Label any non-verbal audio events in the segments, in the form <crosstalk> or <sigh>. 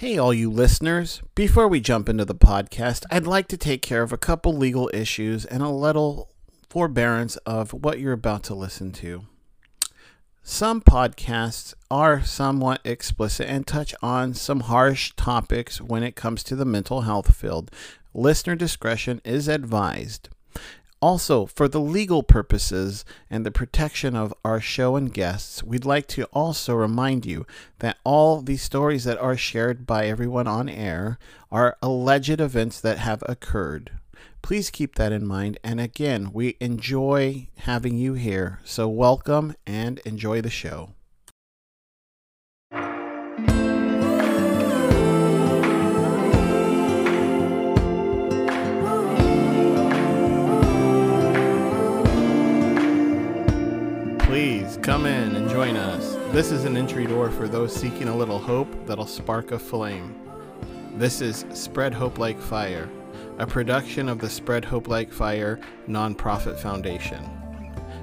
Hey, all you listeners. Before we jump into the podcast, I'd like to take care of a couple legal issues and a little forbearance of what you're about to listen to. Some podcasts are somewhat explicit and touch on some harsh topics when it comes to the mental health field. Listener discretion is advised. Also, for the legal purposes and the protection of our show and guests, we'd like to also remind you that all the stories that are shared by everyone on air are alleged events that have occurred. Please keep that in mind. And again, we enjoy having you here. So, welcome and enjoy the show. Come in and join us. This is an entry door for those seeking a little hope that'll spark a flame. This is Spread Hope Like Fire, a production of the Spread Hope Like Fire Nonprofit Foundation.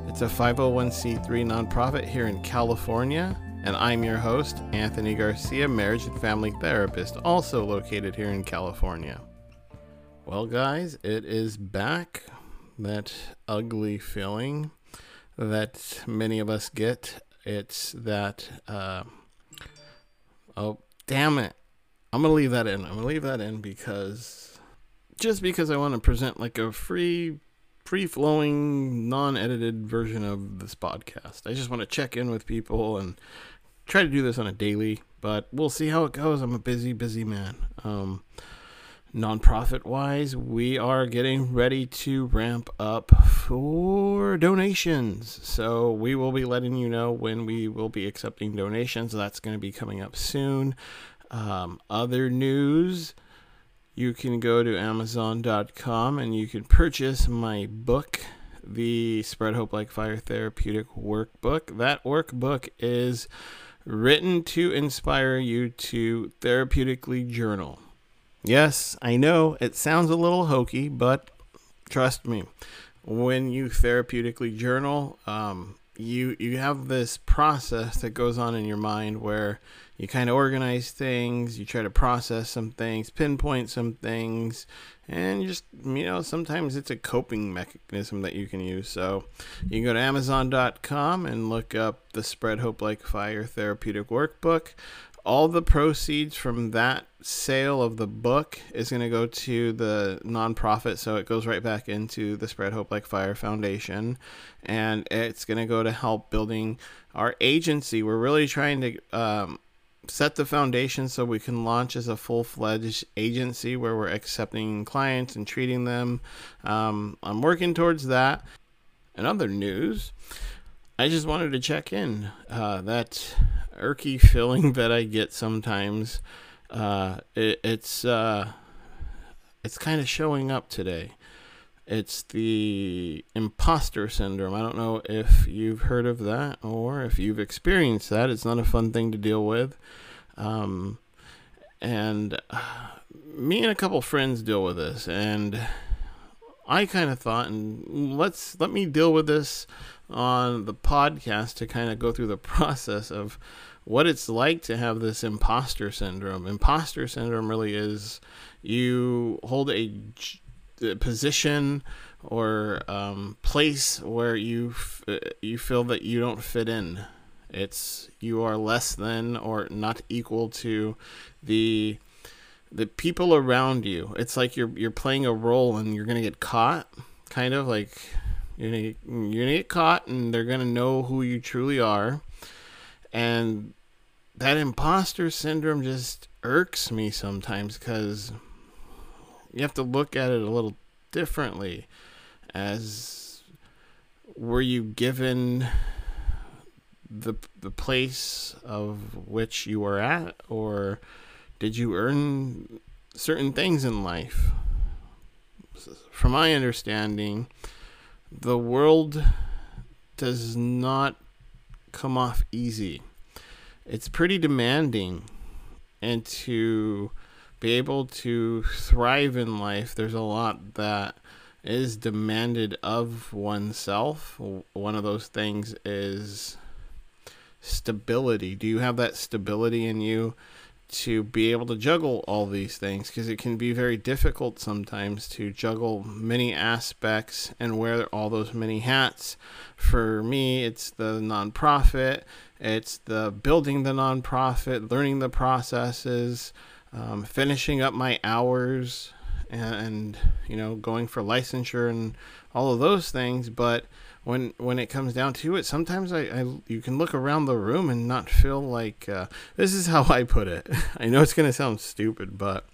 It's a 501c3 nonprofit here in California, and I'm your host, Anthony Garcia, marriage and family therapist, also located here in California. Well, guys, it is back. That ugly feeling that many of us get. It's that, uh, oh, damn it. I'm going to leave that in. I'm going to leave that in because just because I want to present like a free, free flowing, non edited version of this podcast. I just want to check in with people and try to do this on a daily, but we'll see how it goes. I'm a busy, busy man. Um, nonprofit wise, we are getting ready to ramp up for donations. So we will be letting you know when we will be accepting donations. That's going to be coming up soon. Um, other news you can go to Amazon.com and you can purchase my book, the Spread Hope Like Fire Therapeutic Workbook. That workbook is written to inspire you to therapeutically journal. Yes, I know it sounds a little hokey, but trust me, when you therapeutically journal, um, you you have this process that goes on in your mind where you kind of organize things, you try to process some things, pinpoint some things, and just you know sometimes it's a coping mechanism that you can use. So you can go to Amazon.com and look up the Spread Hope Like Fire Therapeutic Workbook all the proceeds from that sale of the book is going to go to the nonprofit so it goes right back into the spread hope like fire foundation. And it's going to go to help building our agency. We're really trying to um, set the foundation so we can launch as a full-fledged agency where we're accepting clients and treating them. Um, i'm working towards that. And other news i just wanted to check in uh, that irky <laughs> feeling that I get sometimes. Uh, it, it's uh, it's kind of showing up today. It's the imposter syndrome. I don't know if you've heard of that or if you've experienced that. It's not a fun thing to deal with. Um, and uh, me and a couple friends deal with this, and I kind of thought, and let's let me deal with this on the podcast to kind of go through the <laughs> process of what it's like to have this imposter syndrome. Imposter syndrome really is you hold a, position or um, place where you f- you feel that you don't fit in. It's you are less than or not equal to the the people around you. It's like you're you're playing a role and you're gonna get caught, kind of like you're gonna, you're gonna get caught and they're gonna know who you truly are, and that imposter syndrome just irks me sometimes because you have to look at it a little differently. As were you given the the place of which you were at or did you earn certain things in life? From my understanding the world does not come off easy. It's pretty demanding. And to be able to thrive in life there's a lot that is demanded of oneself. One of those things is stability. Do you have that stability in you to be able to juggle all these things because it can be very difficult sometimes to juggle many aspects and wear all those many hats. For me, it's the nonprofit, it's the building the nonprofit, learning the processes, um, finishing up my hours, and, and you know going for licensure and all of those things. But when when it comes down to it, sometimes I, I you can look around the room and not feel like uh, this is how <laughs> I put it. <laughs> I know it's gonna sound stupid, but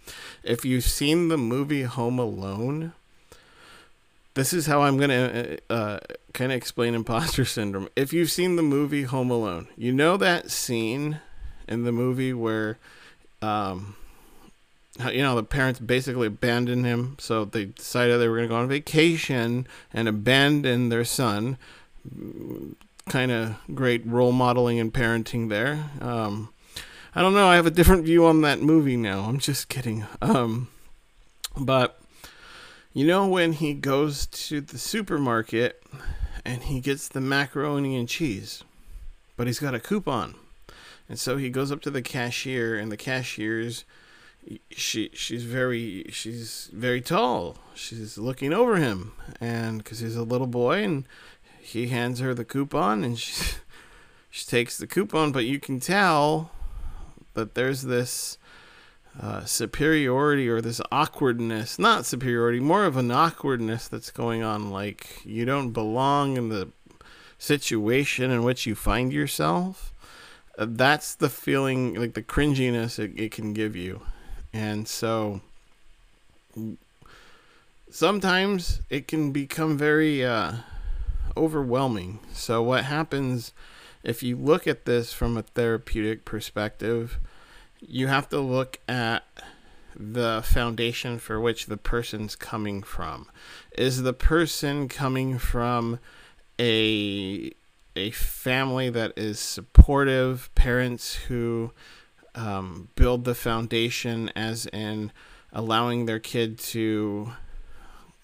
if you've seen the movie Home Alone, this is how I'm gonna uh, uh kind of explain imposter <laughs> syndrome. If you've seen the movie Home Alone, you know that scene in the movie where um, you know the parents basically abandoned him so they decided they were going to go on vacation and abandon their son. Kind of great role modeling and parenting there. Um, i don't know i have a different view on that movie now i'm just kidding. Um, but you know when he goes to the supermarket and he gets the macaroni and cheese but he's got a coupon. And so he goes up to the cashier and the cashier's she she's very she's very tall. She's looking over him, and because he's a little boy, and he hands her the coupon, and she <laughs> she takes the coupon, but you can tell that there's this uh, superiority or this awkwardness, not superiority, more of an awkwardness that's going on. Like you don't belong in the situation in which you find yourself. Uh, that's the feeling, like the cringiness it, it can give you and so sometimes it can become very uh, overwhelming. So, what happens if you look at this from a therapeutic perspective, you have to look at the foundation for which the person's coming from. Is the person coming from a a family that is supportive, parents who um, build the foundation, as in allowing their kid to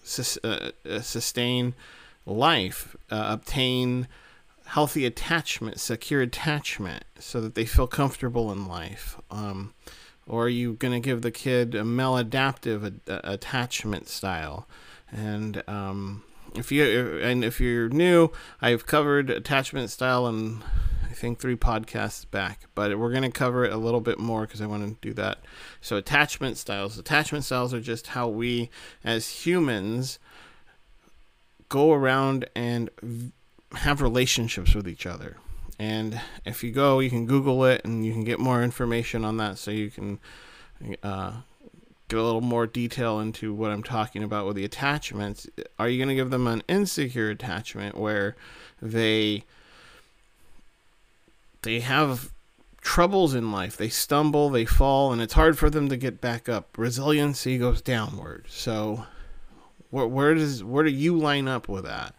sus- uh, uh, sustain life, uh, obtain healthy attachment, secure attachment, so that they feel comfortable in life. Um, or are you going to give the kid a maladaptive attachment style? And um, if you and if you're new, I've covered attachment style and think three podcasts back, but we're going to cover it a little bit more because I want to do that. So, attachment styles. Attachment styles are just how we as humans go around and have relationships with each other. And if you go, you can Google it and you can get more information on that so you can uh, get a little more detail into what I'm talking about with the attachments. Are you going to give them an insecure attachment where they they have troubles in life. They stumble, they fall, and it's hard for them to get back up. Resiliency goes downward. So, where, where does where do you line up with that?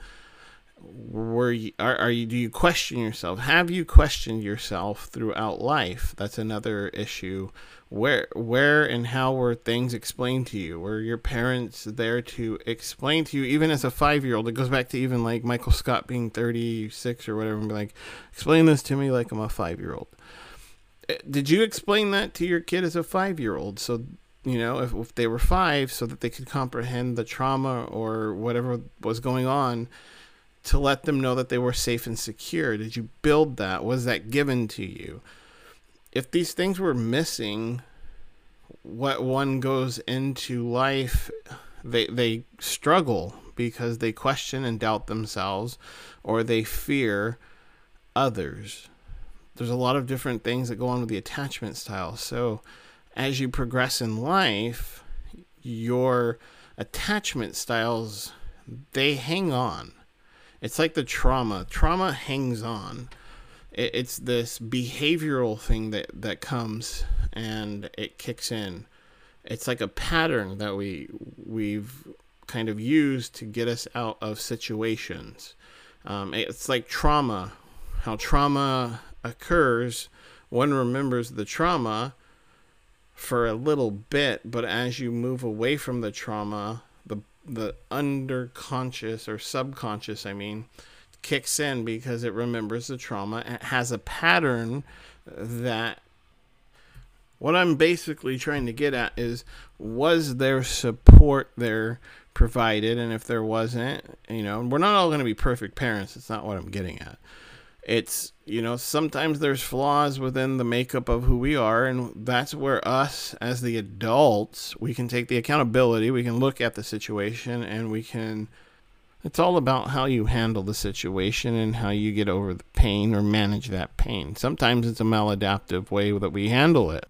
Where you, are, are you? Do you question yourself? Have you questioned yourself throughout life? That's another issue where where and how were things explained to you were your parents there to explain to you even as a five year old it goes back to even like michael scott being 36 or whatever and be like explain this to me like i'm a five year old eh, did you explain that to your kid as a five year old so you know if, if they were five so that they could comprehend the trauma or whatever was going on to let them know that they were safe and secure did you build that was that given to you if these things were missing, what one goes into life, they they struggle because they question and doubt themselves, or they fear others. There's a lot of different things that go on with the attachment style. So, as you progress in life, your attachment styles they hang on. It's like the trauma. Trauma hangs on it, it's this behavioral thing that that comes and it kicks in. It's like a pattern that we we've kind of used to get us out of situations. Um, it's like trauma. How trauma occurs, one remembers the trauma for a little bit, but as you move away from the trauma, the underconscious or subconscious, I mean, kicks in because it remembers the trauma. It has a pattern that what I'm basically trying to get at is was there support there provided? And if there wasn't, you know, we're not all going to be perfect parents. It's not what I'm getting at. It's, you know, sometimes there's flaws within the makeup of who we are. And that's where us, as the adults, we can take the accountability. We can look at the situation and we can. It's all about how you handle the situation and how you get over the pain or manage that pain. Sometimes it's a maladaptive way that we handle it.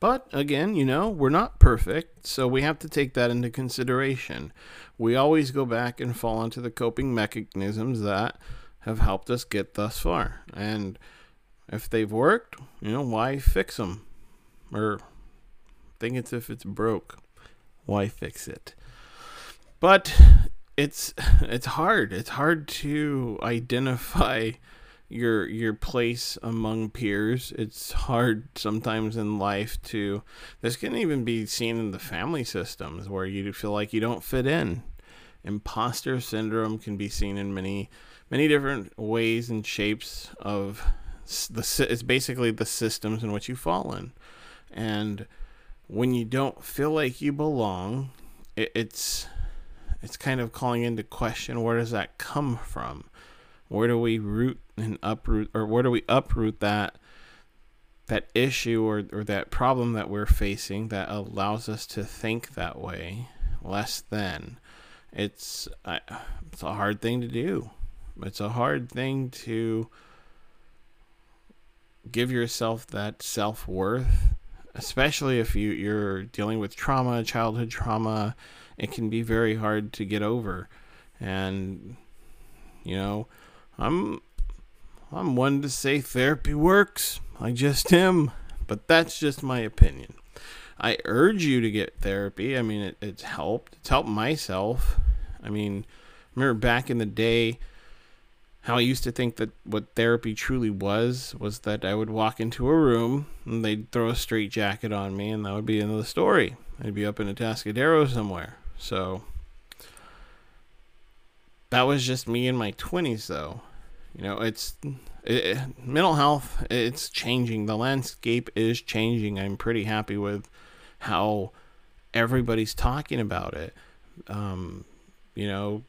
But again, you know, we're not perfect, so we have to take that into consideration. We always go back and fall into the coping mechanisms that have helped us get thus far. And if they've worked, you know, why fix them? Or think it's if it's broke, why fix it? But it's it's hard. It's hard to identify your your place among peers. It's hard sometimes in life to this can even be seen in the family systems where you feel like you don't fit in. Imposter syndrome can be seen in many many different ways and shapes of the it's basically the systems in which you fall in. And when you don't feel like you belong, it, it's it's kind of calling into question where does that come from? Where do we root and uproot, or where do we uproot that that issue or, or that problem that we're facing that allows us to think that way less than? It's it's a hard thing to do. It's a hard thing to give yourself that self worth, especially if you, you're dealing with trauma, childhood trauma. It can be very hard to get over. And, you know, I'm I'm one to say therapy works. I just am, but that's just my opinion. I urge you to get therapy. I mean, it, it's helped. It's helped myself. I mean, remember back in the day how I used to think that what therapy truly was was that I would walk into a room and they'd throw a straight jacket on me and that would be the end of the story. I'd be up in a Atascadero somewhere. So that was just me in my 20s though you know it's it, mental health it's changing the landscape is changing i'm pretty happy with how everybody's talking about it um, you know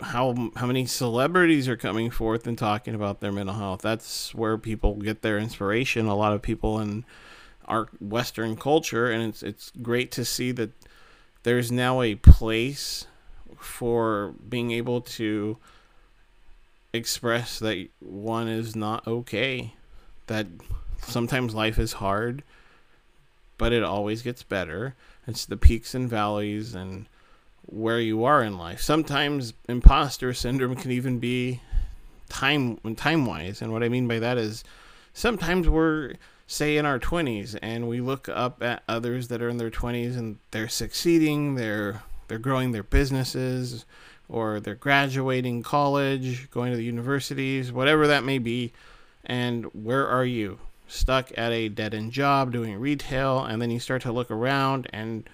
how how many celebrities are coming forth and talking about their mental health that's where people get their inspiration a lot of people in our western culture and it's it's great to see that there's now a place for being able to express that one is not okay. That sometimes life is hard, but it always gets better. It's the peaks and valleys and where you are in life. Sometimes imposter syndrome can even be time time wise, and what I mean by that is sometimes we're say in our 20s and we look up at others that are in their 20s and they're succeeding, they're they're growing their businesses or they're graduating college, going to the universities, whatever that may be. And where are you? Stuck at a dead end job doing retail, and then you start to look around and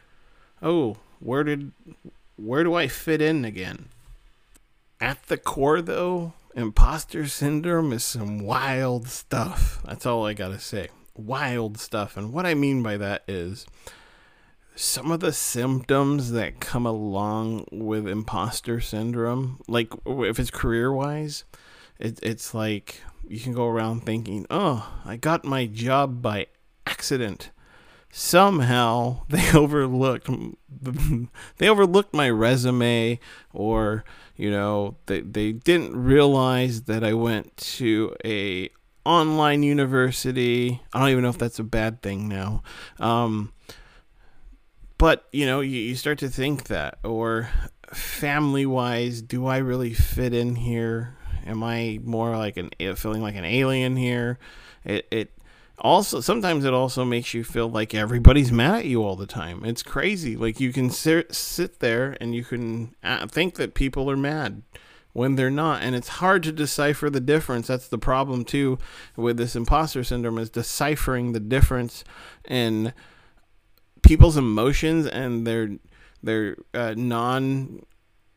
oh, where did where do I fit in again? At the core though, imposter syndrome is some wild stuff. That's all I gotta say. Wild stuff. And what I mean by that is some of the symptoms that come along with imposter syndrome, like if it's career wise, it, it's like you can go around thinking, oh, I got my job by accident. Somehow <laughs> they overlooked they overlooked my resume or you know they, they didn't realize that I went to a online university. I don't even know if that's a bad thing now. Um, but you know you, you start to think that or family wise do i really fit in here am i more like an feeling like an alien here it, it also sometimes it also makes you feel like everybody's mad at you all the time it's crazy like you can sit, sit there and you can uh, think that people are mad when they're not and it's hard to decipher the difference that's the problem too with this imposter syndrome is deciphering the difference in people's emotions and their their uh, non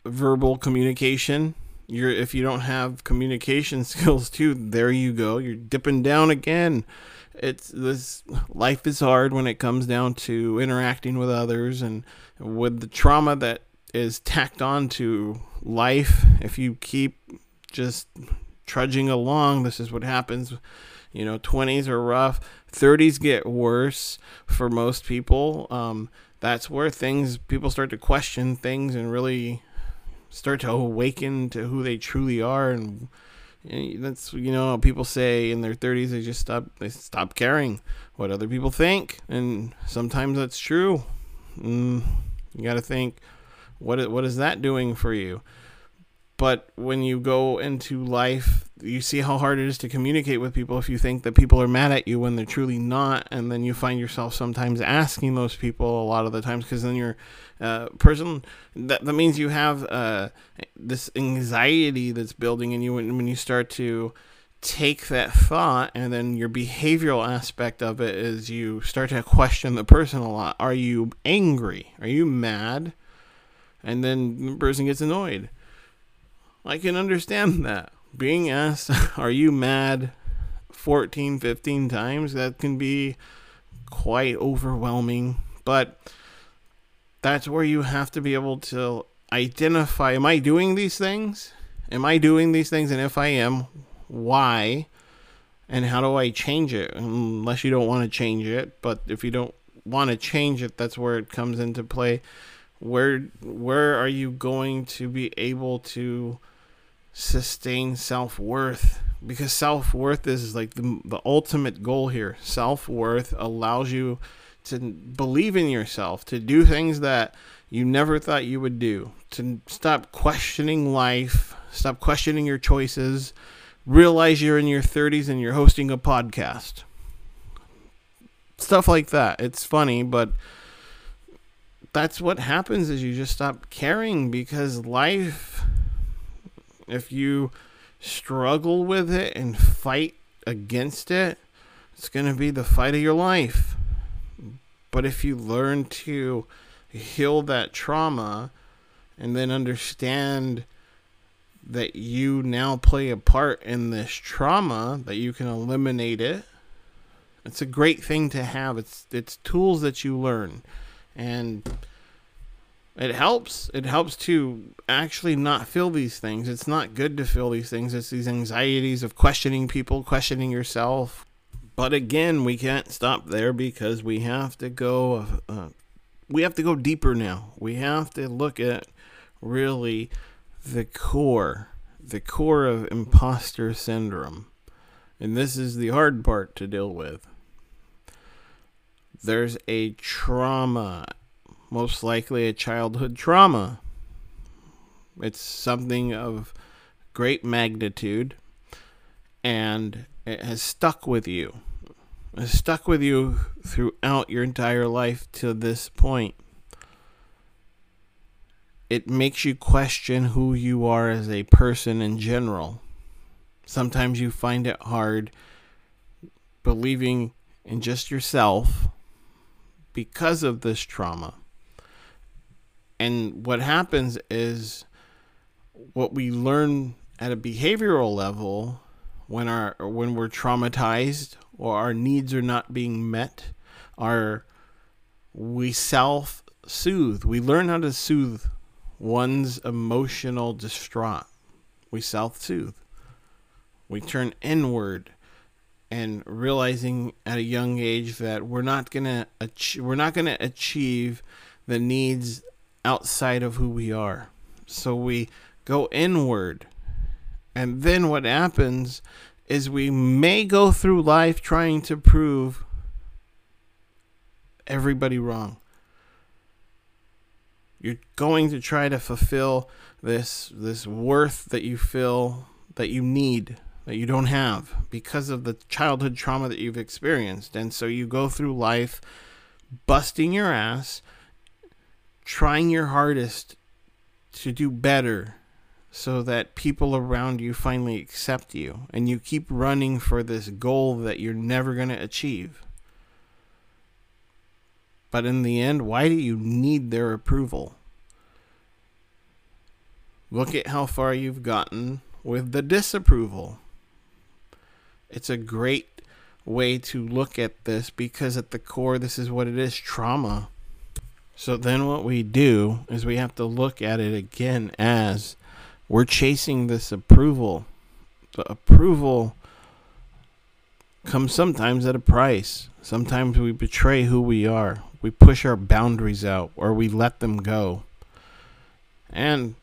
verbal communication. You're if you don't have communication <laughs> skills too, there you go. You're dipping down again. It's this life is hard when it comes down to interacting with others and with the trauma that is tacked on to life. If you keep just trudging along this is what happens. You know 20s are rough. 30s get worse for most people. Um, that's where things people start to question things and really start to awaken to who they truly are and that's you know people say in their 30s they just stop they stop caring what other people think. And sometimes that's true. Mm, you got to think what what is that doing for you but when you go into life you see how hard it is to communicate with people if you think that people are mad at you when they're truly not and then you find yourself sometimes asking those people a lot of the times because then you're uh, person that, that means you have uh, this anxiety that's building in you when, when you start to take that thought and then your behavioral aspect of it is you start to question the person a lot. Are you angry? Are you mad? And then the person gets annoyed I can understand that. Being asked, <laughs> are you mad 14, 15 times, that can be quite overwhelming. But that's where you have to be able to identify am I doing these things? Am I doing these things? And if I am, why? And how do I change it? Unless you don't want to change it. But if you don't want to change it, that's where it comes into play. Where where are you going to be able to sustain self worth because self worth is like the, the ultimate goal here. Self worth allows you to believe in yourself, to do things that you never thought you would do, to stop questioning life, stop questioning your choices, realize you're in your 30s and you're hosting a podcast. Stuff like that. It's funny, but that's what happens is you just stop caring because life if you struggle with it and fight against it, it's going to be the fight of your life. But if you learn to heal that trauma and then understand that you now play a part in this trauma, that you can eliminate it, it's a great thing to have. It's it's tools that you learn. And it helps. It helps to actually not feel these things. It's not good to feel these things. It's these anxieties of questioning people, questioning yourself. But again, we can't stop there because we have to go. Uh, we have to go deeper now. We have to look at really the core, the core of imposter syndrome. And this is the hard part to deal with. There's a trauma most likely a childhood trauma. It's something of great magnitude and it has stuck with you. It has stuck with you throughout your entire life to this point. It makes you question who you are as a person in general. Sometimes you find it hard believing in just yourself because of this trauma. And what happens is what we learn at a behavioral level when our when we're traumatized or our needs are not being met are we self soothe. We learn how to soothe one's emotional distraught. We self soothe. We turn inward and realizing at a young age that we're not gonna ach- we're not gonna achieve the needs outside of who we are. So we go inward. And then what happens is we may go through life trying to prove everybody wrong. You're going to try to fulfill this this worth that you feel that you need that you don't have because of the childhood trauma that you've experienced. And so you go through life busting your ass trying your hardest to do better so that people around you finally accept you and you keep running for this goal that you're never going to achieve. But in the end, why do you need their approval? Look at how far you've gotten with the disapproval. It's a great way to look at this because at the core, this is what it is trauma. So then what we do is we have to look at it again as we're chasing this approval. The approval comes sometimes at a price. Sometimes we betray who we are. We push our boundaries out or we let them go. And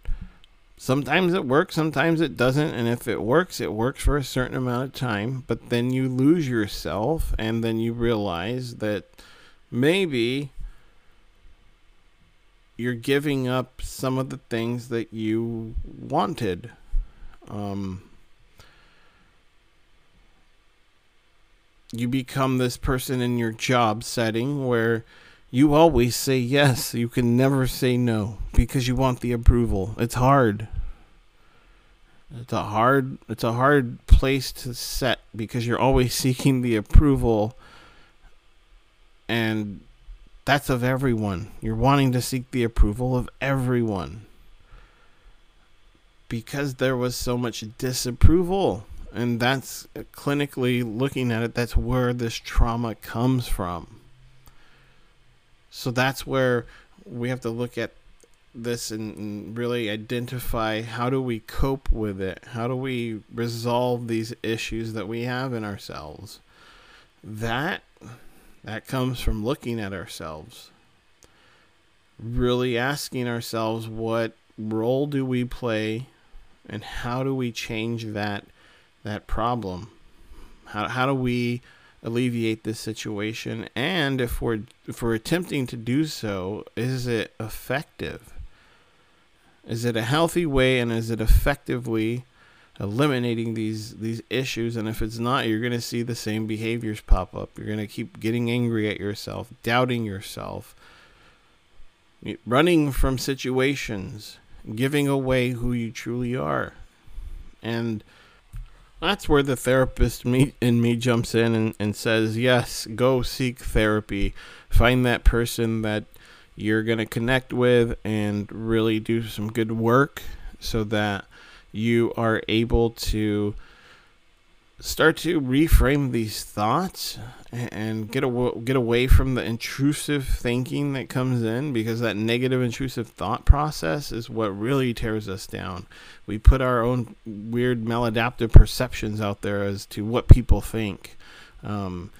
sometimes it works, sometimes it doesn't. And if it works, it works for a certain amount of time. But then you lose yourself and then you realize that maybe you're giving up some of the things that you wanted. Um, you become this person in your job setting where you always say yes. You can never say no because you want the approval. It's hard. It's a hard it's a hard place to set because you're always <laughs> seeking the approval and that's of everyone. You're wanting to seek the approval of everyone. Because there was so much disapproval and that's clinically looking at it that's where this trauma comes from so that's where we have to look at this and, really identify how do we cope with it how do we resolve these issues that we have in ourselves that that comes from looking at ourselves really asking ourselves what role do we play and how do we change that that problem? How, how do we alleviate this situation? And if we're if we're attempting to do so, is it effective? Is it a healthy way and is it effectively eliminating these these issues. And if it's not you're going to see the same behaviors pop up. You're going to keep getting angry at yourself doubting yourself running from situations giving away who you truly are. And that's where the therapist me in me jumps in and, and says, Yes, go seek therapy. Find that person that you're going to connect with and really do some good work so that you are able to start to reframe these thoughts and get away, get away from the intrusive thinking that comes in because that negative intrusive thought process is what really tears us down. We put our own weird maladaptive perceptions out there as to what people think. Um,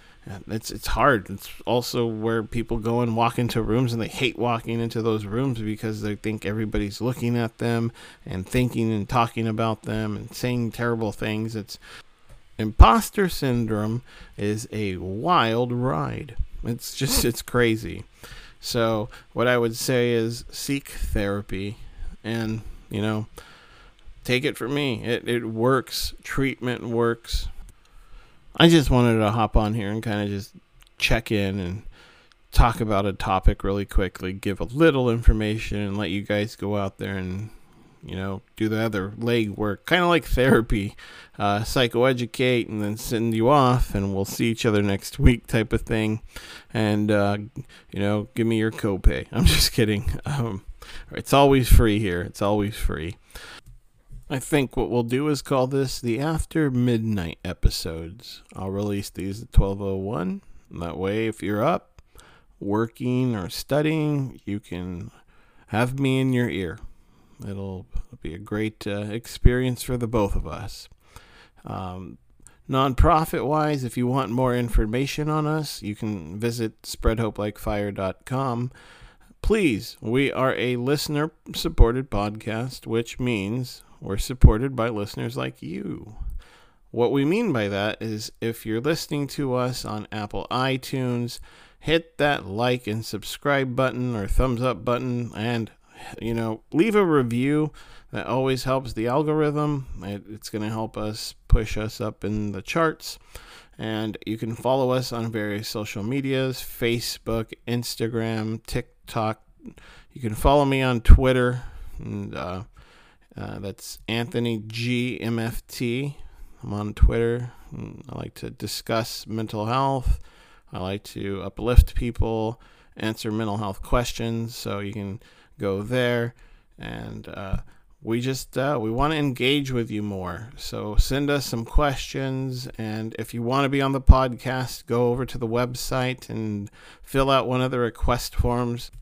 it's it's hard. It's also where people go and walk into rooms and they hate walking into those rooms because they think everybody's looking at them and thinking and talking about them and saying terrible things. It's imposter syndrome is a wild ride. It's just it's crazy. So what I would say is seek therapy and, you know, take it from me. It it works. Treatment works. I just wanted to hop on here and kind of just check in and talk about a topic really quickly, give a little information and let you guys go out there and you know, do the other leg work, kind of like therapy, uh, psychoeducate, and then send you off, and we'll see each other next week, type of thing. And uh, you know, give me your copay. <laughs> I'm just kidding. Um, it's always free here. It's always free. I think what we'll do is call this the after midnight episodes. I'll release these at 12:01. That way, if you're up, working or studying, you can have me in your ear. It'll be a great uh, experience for the both of us. Um, nonprofit wise, if you want more information on us, you can visit spreadhopelikefire.com. Please, we are a listener supported podcast, which means we're supported by listeners like you. What we mean by that is if you're listening to us on Apple iTunes, hit that like and subscribe button or thumbs up button and you know, leave a review. That always helps the algorithm. It, it's going to help us push us up in the charts. And you can follow us on various social medias Facebook, Instagram, TikTok. You can follow me on Twitter. And uh, uh, that's Anthony G MFT. I'm on Twitter. I like to discuss mental health. I like to uplift people, answer mental health questions. So you can go there and uh, we just uh, we want to engage with you more so send us some questions and if you want to be on the podcast go over to the website and fill out one of the request forms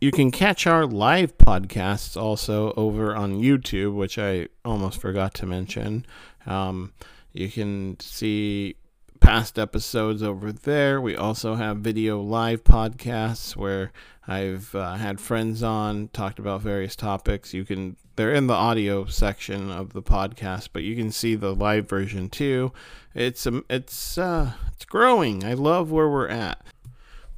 you can catch our live podcasts also over on youtube which i almost forgot to mention um, you can see past episodes over there. We also have video live podcasts where I've uh, had friends on, talked about various topics. You can they're in the audio section of the podcast, but you can see the live version too. It's um, it's uh, it's growing. I love where we're at.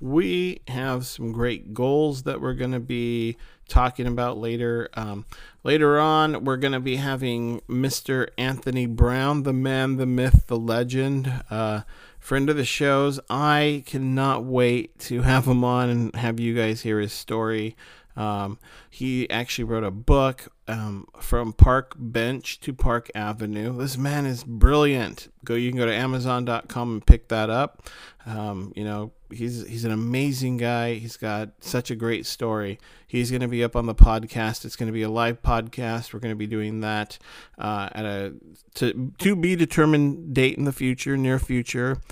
We have some great goals that we're going to be talking about later. Um, later on, we're going to be having Mr. Anthony Brown, the man, the myth, the legend, uh, friend of the shows. I cannot wait to have him on and have you guys hear his story. Um, he actually wrote a book um, from Park Bench to Park Avenue. This man is brilliant. Go, you can go to Amazon.com and pick that up. Um, you know, he's he's an amazing guy. He's got such a great story. He's going to be up on the podcast. It's going to be a live podcast. We're going to be doing that uh, at a to to be determined date in the future, near future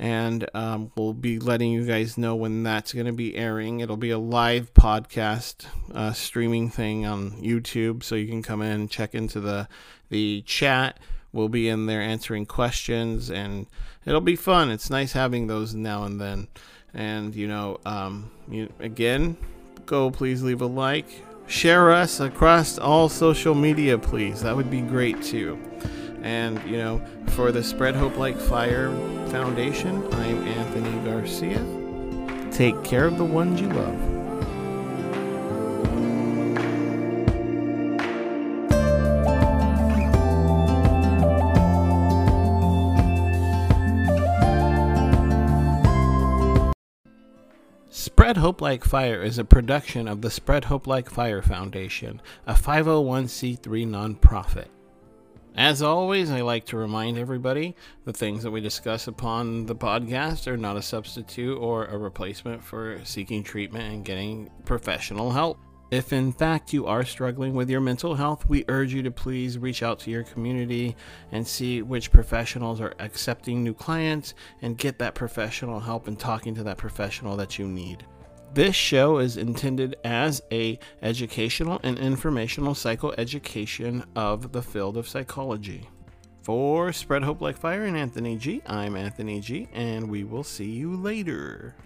and um, we'll be letting you guys know when that's going to be airing. It'll be a live podcast uh, streaming thing on YouTube, so you can come in and check into the the chat. We'll be in there answering questions, and it'll be fun. It's nice having those now and then. And you know, um, you, again, go please leave a like, share us across all social media, please. That would be great too. And, you know, for the Spread Hope Like Fire Foundation, I'm Anthony Garcia. Take care of the ones you love. Spread Hope Like Fire is a production of the Spread Hope Like Fire Foundation, a 501c3 nonprofit. As always, I like to remind everybody the things that we discuss upon the podcast are not a substitute or a replacement for seeking treatment and getting professional help. If in fact you are struggling with your mental health, we urge you to please reach out to your community and see which professionals are accepting new clients and get that professional help and talking to that professional that you need. This show is intended as a educational and informational psychoeducation of the field of psychology. For Spread Hope Like Fire and Anthony G, I'm Anthony G, and we will see you later.